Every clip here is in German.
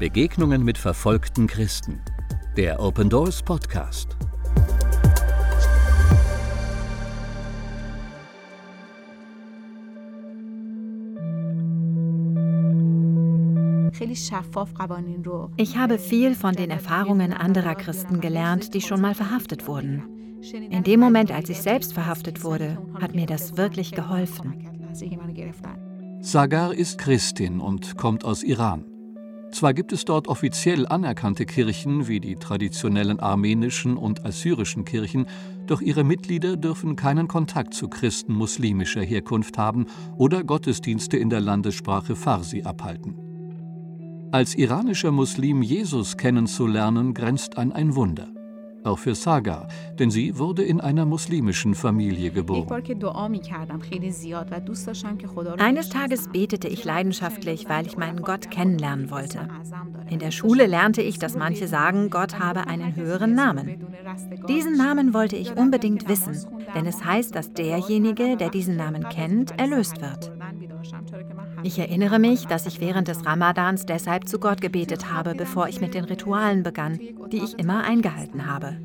Begegnungen mit verfolgten Christen. Der Open Doors Podcast. Ich habe viel von den Erfahrungen anderer Christen gelernt, die schon mal verhaftet wurden. In dem Moment, als ich selbst verhaftet wurde, hat mir das wirklich geholfen. Sagar ist Christin und kommt aus Iran. Zwar gibt es dort offiziell anerkannte Kirchen wie die traditionellen armenischen und assyrischen Kirchen, doch ihre Mitglieder dürfen keinen Kontakt zu Christen muslimischer Herkunft haben oder Gottesdienste in der Landessprache Farsi abhalten. Als iranischer Muslim Jesus kennenzulernen, grenzt an ein Wunder auch für Saga, denn sie wurde in einer muslimischen Familie geboren. Eines Tages betete ich leidenschaftlich, weil ich meinen Gott kennenlernen wollte. In der Schule lernte ich, dass manche sagen, Gott habe einen höheren Namen. Diesen Namen wollte ich unbedingt wissen, denn es heißt, dass derjenige, der diesen Namen kennt, erlöst wird. Ich erinnere mich, dass ich während des Ramadans deshalb zu Gott gebetet habe, bevor ich mit den Ritualen begann, die ich immer eingehalten habe.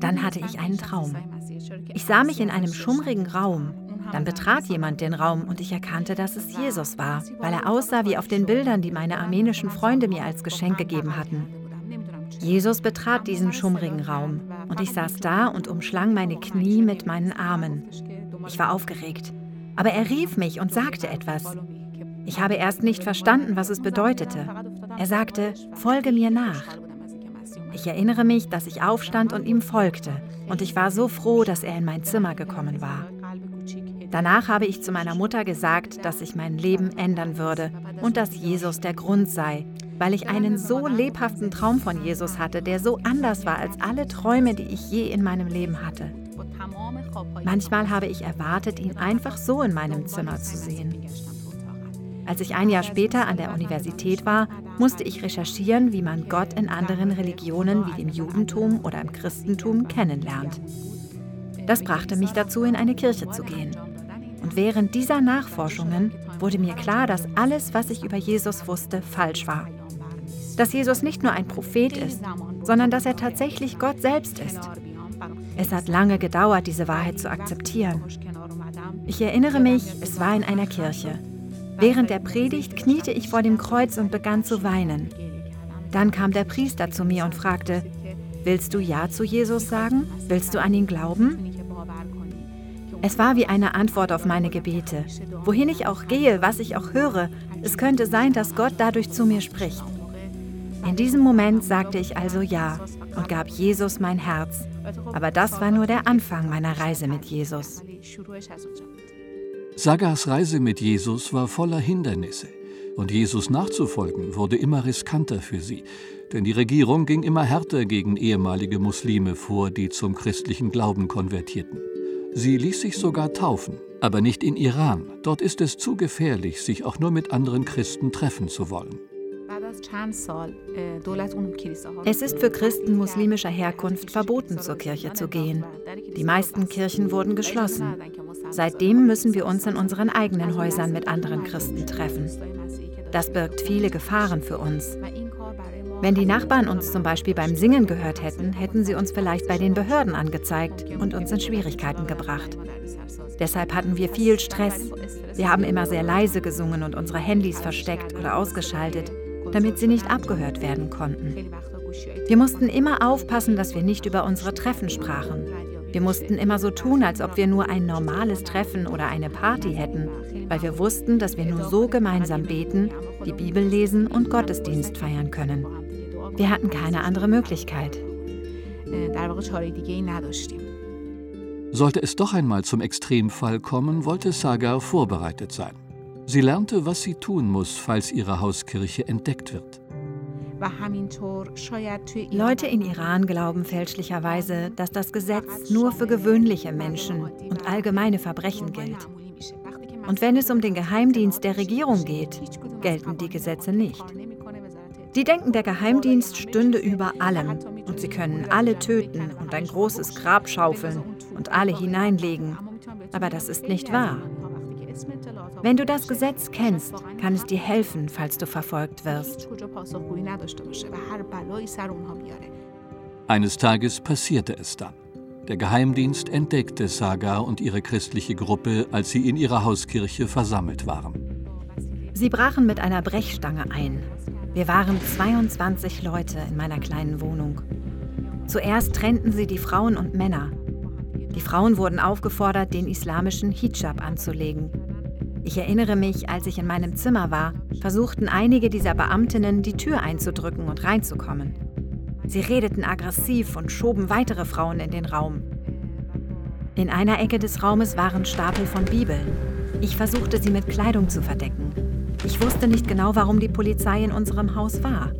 Dann hatte ich einen Traum. Ich sah mich in einem schummrigen Raum. Dann betrat jemand den Raum und ich erkannte, dass es Jesus war, weil er aussah wie auf den Bildern, die meine armenischen Freunde mir als Geschenk gegeben hatten. Jesus betrat diesen schummrigen Raum und ich saß da und umschlang meine Knie mit meinen Armen. Ich war aufgeregt. Aber er rief mich und sagte etwas. Ich habe erst nicht verstanden, was es bedeutete. Er sagte, folge mir nach. Ich erinnere mich, dass ich aufstand und ihm folgte, und ich war so froh, dass er in mein Zimmer gekommen war. Danach habe ich zu meiner Mutter gesagt, dass sich mein Leben ändern würde und dass Jesus der Grund sei, weil ich einen so lebhaften Traum von Jesus hatte, der so anders war als alle Träume, die ich je in meinem Leben hatte. Manchmal habe ich erwartet, ihn einfach so in meinem Zimmer zu sehen. Als ich ein Jahr später an der Universität war, musste ich recherchieren, wie man Gott in anderen Religionen wie dem Judentum oder im Christentum kennenlernt. Das brachte mich dazu, in eine Kirche zu gehen. Und während dieser Nachforschungen wurde mir klar, dass alles, was ich über Jesus wusste, falsch war. Dass Jesus nicht nur ein Prophet ist, sondern dass er tatsächlich Gott selbst ist. Es hat lange gedauert, diese Wahrheit zu akzeptieren. Ich erinnere mich, es war in einer Kirche. Während der Predigt kniete ich vor dem Kreuz und begann zu weinen. Dann kam der Priester zu mir und fragte, Willst du Ja zu Jesus sagen? Willst du an ihn glauben? Es war wie eine Antwort auf meine Gebete. Wohin ich auch gehe, was ich auch höre, es könnte sein, dass Gott dadurch zu mir spricht. In diesem Moment sagte ich also Ja und gab Jesus mein Herz. Aber das war nur der Anfang meiner Reise mit Jesus. Sagas Reise mit Jesus war voller Hindernisse und Jesus nachzufolgen wurde immer riskanter für sie, denn die Regierung ging immer härter gegen ehemalige Muslime vor, die zum christlichen Glauben konvertierten. Sie ließ sich sogar taufen, aber nicht in Iran. Dort ist es zu gefährlich, sich auch nur mit anderen Christen treffen zu wollen. Es ist für Christen muslimischer Herkunft verboten, zur Kirche zu gehen. Die meisten Kirchen wurden geschlossen. Seitdem müssen wir uns in unseren eigenen Häusern mit anderen Christen treffen. Das birgt viele Gefahren für uns. Wenn die Nachbarn uns zum Beispiel beim Singen gehört hätten, hätten sie uns vielleicht bei den Behörden angezeigt und uns in Schwierigkeiten gebracht. Deshalb hatten wir viel Stress. Wir haben immer sehr leise gesungen und unsere Handys versteckt oder ausgeschaltet, damit sie nicht abgehört werden konnten. Wir mussten immer aufpassen, dass wir nicht über unsere Treffen sprachen. Wir mussten immer so tun, als ob wir nur ein normales Treffen oder eine Party hätten, weil wir wussten, dass wir nur so gemeinsam beten, die Bibel lesen und Gottesdienst feiern können. Wir hatten keine andere Möglichkeit. Sollte es doch einmal zum Extremfall kommen, wollte Sagar vorbereitet sein. Sie lernte, was sie tun muss, falls ihre Hauskirche entdeckt wird. Leute in Iran glauben fälschlicherweise, dass das Gesetz nur für gewöhnliche Menschen und allgemeine Verbrechen gilt. Und wenn es um den Geheimdienst der Regierung geht, gelten die Gesetze nicht. Die denken, der Geheimdienst stünde über allem und sie können alle töten und ein großes Grab schaufeln und alle hineinlegen. Aber das ist nicht wahr. Wenn du das Gesetz kennst, kann es dir helfen, falls du verfolgt wirst. Eines Tages passierte es dann. Der Geheimdienst entdeckte Sagar und ihre christliche Gruppe, als sie in ihrer Hauskirche versammelt waren. Sie brachen mit einer Brechstange ein. Wir waren 22 Leute in meiner kleinen Wohnung. Zuerst trennten sie die Frauen und Männer. Die Frauen wurden aufgefordert, den islamischen Hijab anzulegen. Ich erinnere mich, als ich in meinem Zimmer war, versuchten einige dieser Beamtinnen, die Tür einzudrücken und reinzukommen. Sie redeten aggressiv und schoben weitere Frauen in den Raum. In einer Ecke des Raumes waren Stapel von Bibeln. Ich versuchte sie mit Kleidung zu verdecken. Ich wusste nicht genau, warum die Polizei in unserem Haus war.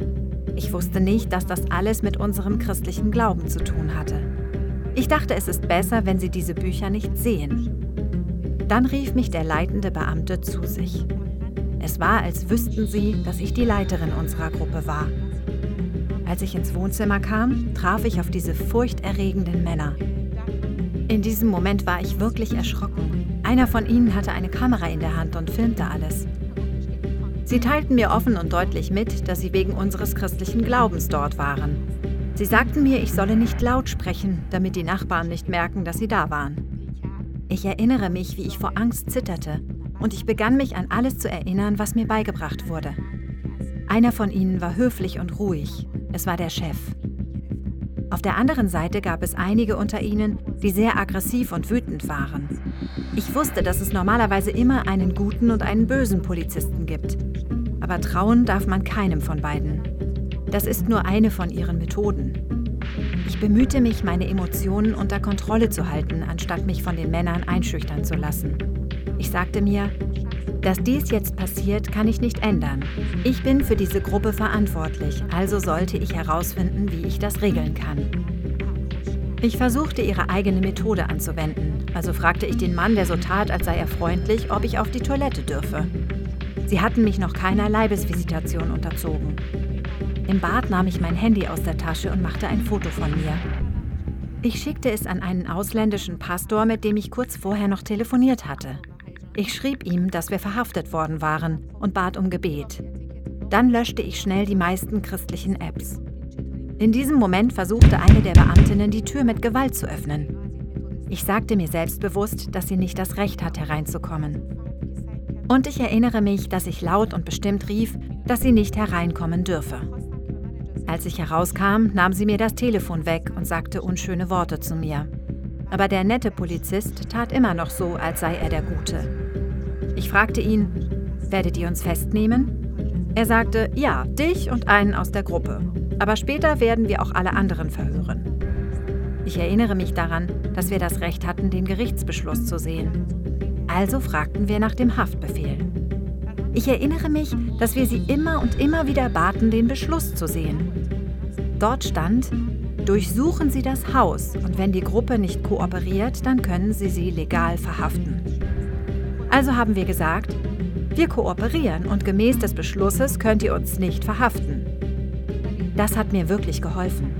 Ich wusste nicht, dass das alles mit unserem christlichen Glauben zu tun hatte. Ich dachte, es ist besser, wenn sie diese Bücher nicht sehen. Dann rief mich der leitende Beamte zu sich. Es war, als wüssten sie, dass ich die Leiterin unserer Gruppe war. Als ich ins Wohnzimmer kam, traf ich auf diese furchterregenden Männer. In diesem Moment war ich wirklich erschrocken. Einer von ihnen hatte eine Kamera in der Hand und filmte alles. Sie teilten mir offen und deutlich mit, dass sie wegen unseres christlichen Glaubens dort waren. Sie sagten mir, ich solle nicht laut sprechen, damit die Nachbarn nicht merken, dass sie da waren. Ich erinnere mich, wie ich vor Angst zitterte, und ich begann mich an alles zu erinnern, was mir beigebracht wurde. Einer von ihnen war höflich und ruhig. Es war der Chef. Auf der anderen Seite gab es einige unter ihnen, die sehr aggressiv und wütend waren. Ich wusste, dass es normalerweise immer einen guten und einen bösen Polizisten gibt. Aber trauen darf man keinem von beiden. Das ist nur eine von ihren Methoden. Ich bemühte mich, meine Emotionen unter Kontrolle zu halten, anstatt mich von den Männern einschüchtern zu lassen. Ich sagte mir, dass dies jetzt passiert, kann ich nicht ändern. Ich bin für diese Gruppe verantwortlich, also sollte ich herausfinden, wie ich das regeln kann. Ich versuchte ihre eigene Methode anzuwenden, also fragte ich den Mann, der so tat, als sei er freundlich, ob ich auf die Toilette dürfe. Sie hatten mich noch keiner Leibesvisitation unterzogen. Im Bad nahm ich mein Handy aus der Tasche und machte ein Foto von mir. Ich schickte es an einen ausländischen Pastor, mit dem ich kurz vorher noch telefoniert hatte. Ich schrieb ihm, dass wir verhaftet worden waren und bat um Gebet. Dann löschte ich schnell die meisten christlichen Apps. In diesem Moment versuchte eine der Beamtinnen, die Tür mit Gewalt zu öffnen. Ich sagte mir selbstbewusst, dass sie nicht das Recht hat, hereinzukommen. Und ich erinnere mich, dass ich laut und bestimmt rief, dass sie nicht hereinkommen dürfe. Als ich herauskam, nahm sie mir das Telefon weg und sagte unschöne Worte zu mir. Aber der nette Polizist tat immer noch so, als sei er der Gute. Ich fragte ihn, werdet ihr uns festnehmen? Er sagte, ja, dich und einen aus der Gruppe. Aber später werden wir auch alle anderen verhören. Ich erinnere mich daran, dass wir das Recht hatten, den Gerichtsbeschluss zu sehen. Also fragten wir nach dem Haftbefehl. Ich erinnere mich, dass wir sie immer und immer wieder baten, den Beschluss zu sehen. Dort stand, durchsuchen Sie das Haus und wenn die Gruppe nicht kooperiert, dann können Sie sie legal verhaften. Also haben wir gesagt, wir kooperieren und gemäß des Beschlusses könnt ihr uns nicht verhaften. Das hat mir wirklich geholfen.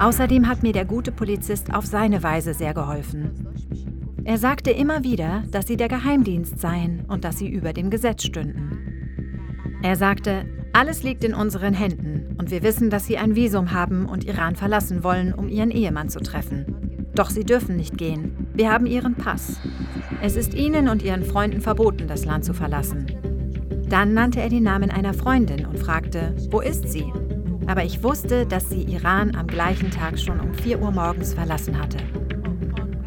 Außerdem hat mir der gute Polizist auf seine Weise sehr geholfen. Er sagte immer wieder, dass sie der Geheimdienst seien und dass sie über dem Gesetz stünden. Er sagte, alles liegt in unseren Händen und wir wissen, dass sie ein Visum haben und Iran verlassen wollen, um ihren Ehemann zu treffen. Doch sie dürfen nicht gehen. Wir haben ihren Pass. Es ist ihnen und ihren Freunden verboten, das Land zu verlassen. Dann nannte er den Namen einer Freundin und fragte, wo ist sie? Aber ich wusste, dass sie Iran am gleichen Tag schon um 4 Uhr morgens verlassen hatte.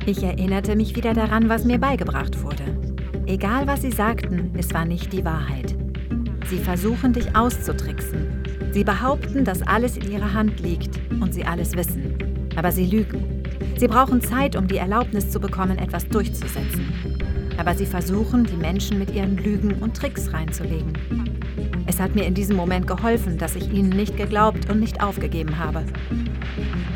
Ich erinnerte mich wieder daran, was mir beigebracht wurde. Egal was sie sagten, es war nicht die Wahrheit. Sie versuchen dich auszutricksen. Sie behaupten, dass alles in ihrer Hand liegt und sie alles wissen. Aber sie lügen. Sie brauchen Zeit, um die Erlaubnis zu bekommen, etwas durchzusetzen. Aber sie versuchen, die Menschen mit ihren Lügen und Tricks reinzulegen. Es hat mir in diesem Moment geholfen, dass ich ihnen nicht geglaubt und nicht aufgegeben habe.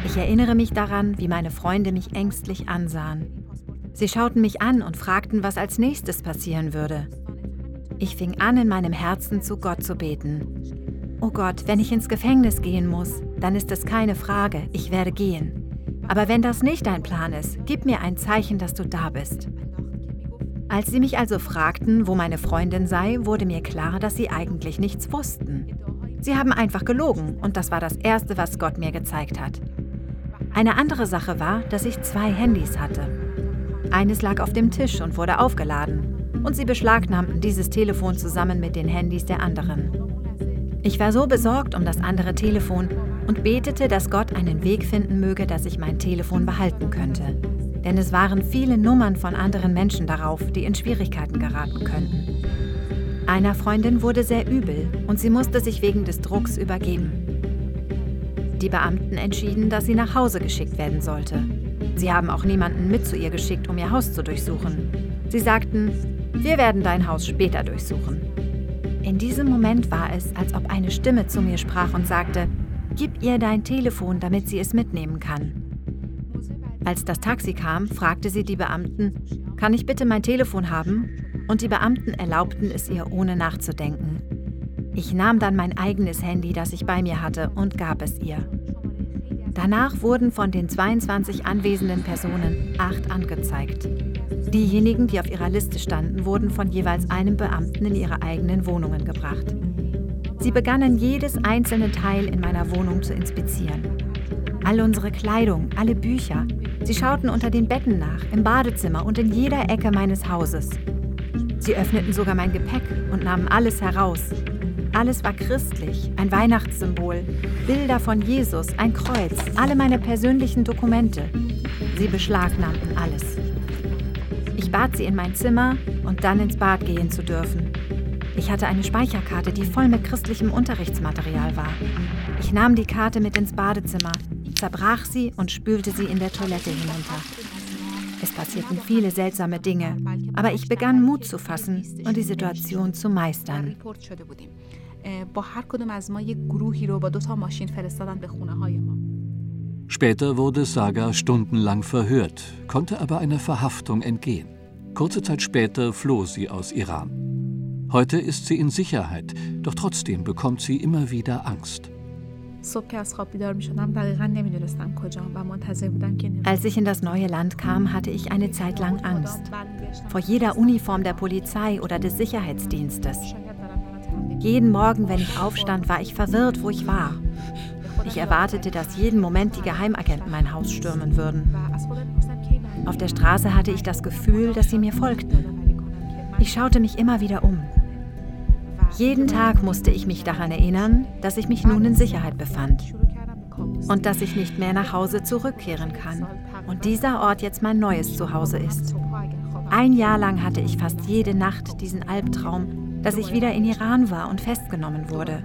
Ich erinnere mich daran, wie meine Freunde mich ängstlich ansahen. Sie schauten mich an und fragten, was als nächstes passieren würde. Ich fing an, in meinem Herzen zu Gott zu beten. Oh Gott, wenn ich ins Gefängnis gehen muss, dann ist es keine Frage, ich werde gehen. Aber wenn das nicht dein Plan ist, gib mir ein Zeichen, dass du da bist. Als sie mich also fragten, wo meine Freundin sei, wurde mir klar, dass sie eigentlich nichts wussten. Sie haben einfach gelogen und das war das Erste, was Gott mir gezeigt hat. Eine andere Sache war, dass ich zwei Handys hatte. Eines lag auf dem Tisch und wurde aufgeladen. Und sie beschlagnahmten dieses Telefon zusammen mit den Handys der anderen. Ich war so besorgt um das andere Telefon und betete, dass Gott einen Weg finden möge, dass ich mein Telefon behalten könnte. Denn es waren viele Nummern von anderen Menschen darauf, die in Schwierigkeiten geraten könnten. Einer Freundin wurde sehr übel und sie musste sich wegen des Drucks übergeben. Die Beamten entschieden, dass sie nach Hause geschickt werden sollte. Sie haben auch niemanden mit zu ihr geschickt, um ihr Haus zu durchsuchen. Sie sagten, wir werden dein Haus später durchsuchen. In diesem Moment war es, als ob eine Stimme zu mir sprach und sagte, Gib ihr dein Telefon, damit sie es mitnehmen kann. Als das Taxi kam, fragte sie die Beamten, kann ich bitte mein Telefon haben? und die Beamten erlaubten es ihr ohne nachzudenken. Ich nahm dann mein eigenes Handy, das ich bei mir hatte, und gab es ihr. Danach wurden von den 22 anwesenden Personen acht angezeigt. Diejenigen, die auf ihrer Liste standen, wurden von jeweils einem Beamten in ihre eigenen Wohnungen gebracht. Sie begannen jedes einzelne Teil in meiner Wohnung zu inspizieren. All unsere Kleidung, alle Bücher. Sie schauten unter den Betten nach, im Badezimmer und in jeder Ecke meines Hauses. Sie öffneten sogar mein Gepäck und nahmen alles heraus. Alles war christlich, ein Weihnachtssymbol, Bilder von Jesus, ein Kreuz, alle meine persönlichen Dokumente. Sie beschlagnahmten alles. Ich bat sie in mein Zimmer und dann ins Bad gehen zu dürfen. Ich hatte eine Speicherkarte, die voll mit christlichem Unterrichtsmaterial war. Ich nahm die Karte mit ins Badezimmer, zerbrach sie und spülte sie in der Toilette hinunter. Es passierten viele seltsame Dinge, aber ich begann Mut zu fassen und die Situation zu meistern. Später wurde Saga stundenlang verhört, konnte aber einer Verhaftung entgehen. Kurze Zeit später floh sie aus Iran. Heute ist sie in Sicherheit, doch trotzdem bekommt sie immer wieder Angst. Als ich in das neue Land kam, hatte ich eine Zeit lang Angst. Vor jeder Uniform der Polizei oder des Sicherheitsdienstes. Jeden Morgen, wenn ich aufstand, war ich verwirrt, wo ich war. Ich erwartete, dass jeden Moment die Geheimagenten mein Haus stürmen würden. Auf der Straße hatte ich das Gefühl, dass sie mir folgten. Ich schaute mich immer wieder um. Jeden Tag musste ich mich daran erinnern, dass ich mich nun in Sicherheit befand und dass ich nicht mehr nach Hause zurückkehren kann und dieser Ort jetzt mein neues Zuhause ist. Ein Jahr lang hatte ich fast jede Nacht diesen Albtraum, dass ich wieder in Iran war und festgenommen wurde.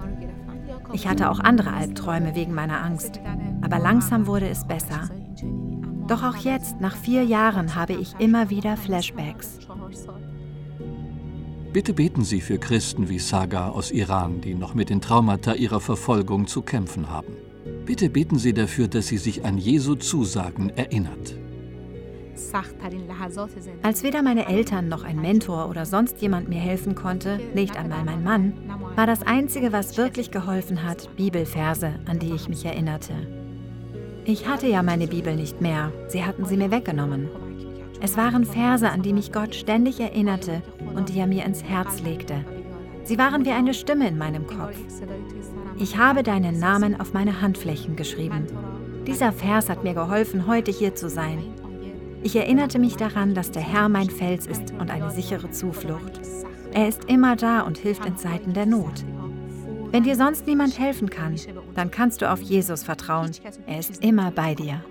Ich hatte auch andere Albträume wegen meiner Angst, aber langsam wurde es besser. Doch auch jetzt, nach vier Jahren, habe ich immer wieder Flashbacks. Bitte beten Sie für Christen wie Saga aus Iran, die noch mit den Traumata ihrer Verfolgung zu kämpfen haben. Bitte beten Sie dafür, dass sie sich an Jesu Zusagen erinnert. Als weder meine Eltern noch ein Mentor oder sonst jemand mir helfen konnte, nicht einmal mein Mann, war das Einzige, was wirklich geholfen hat, Bibelverse, an die ich mich erinnerte. Ich hatte ja meine Bibel nicht mehr, sie hatten sie mir weggenommen. Es waren Verse, an die mich Gott ständig erinnerte und die er mir ins Herz legte. Sie waren wie eine Stimme in meinem Kopf. Ich habe deinen Namen auf meine Handflächen geschrieben. Dieser Vers hat mir geholfen, heute hier zu sein. Ich erinnerte mich daran, dass der Herr mein Fels ist und eine sichere Zuflucht. Er ist immer da und hilft in Zeiten der Not. Wenn dir sonst niemand helfen kann, dann kannst du auf Jesus vertrauen. Er ist immer bei dir.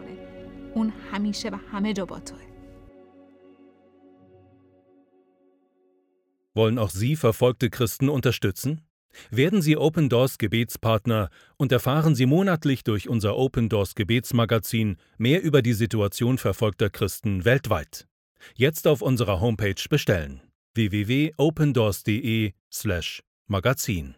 Wollen auch Sie verfolgte Christen unterstützen? Werden Sie Open Doors Gebetspartner und erfahren Sie monatlich durch unser Open Doors Gebetsmagazin mehr über die Situation verfolgter Christen weltweit. Jetzt auf unserer Homepage bestellen www.opendoors.de/magazin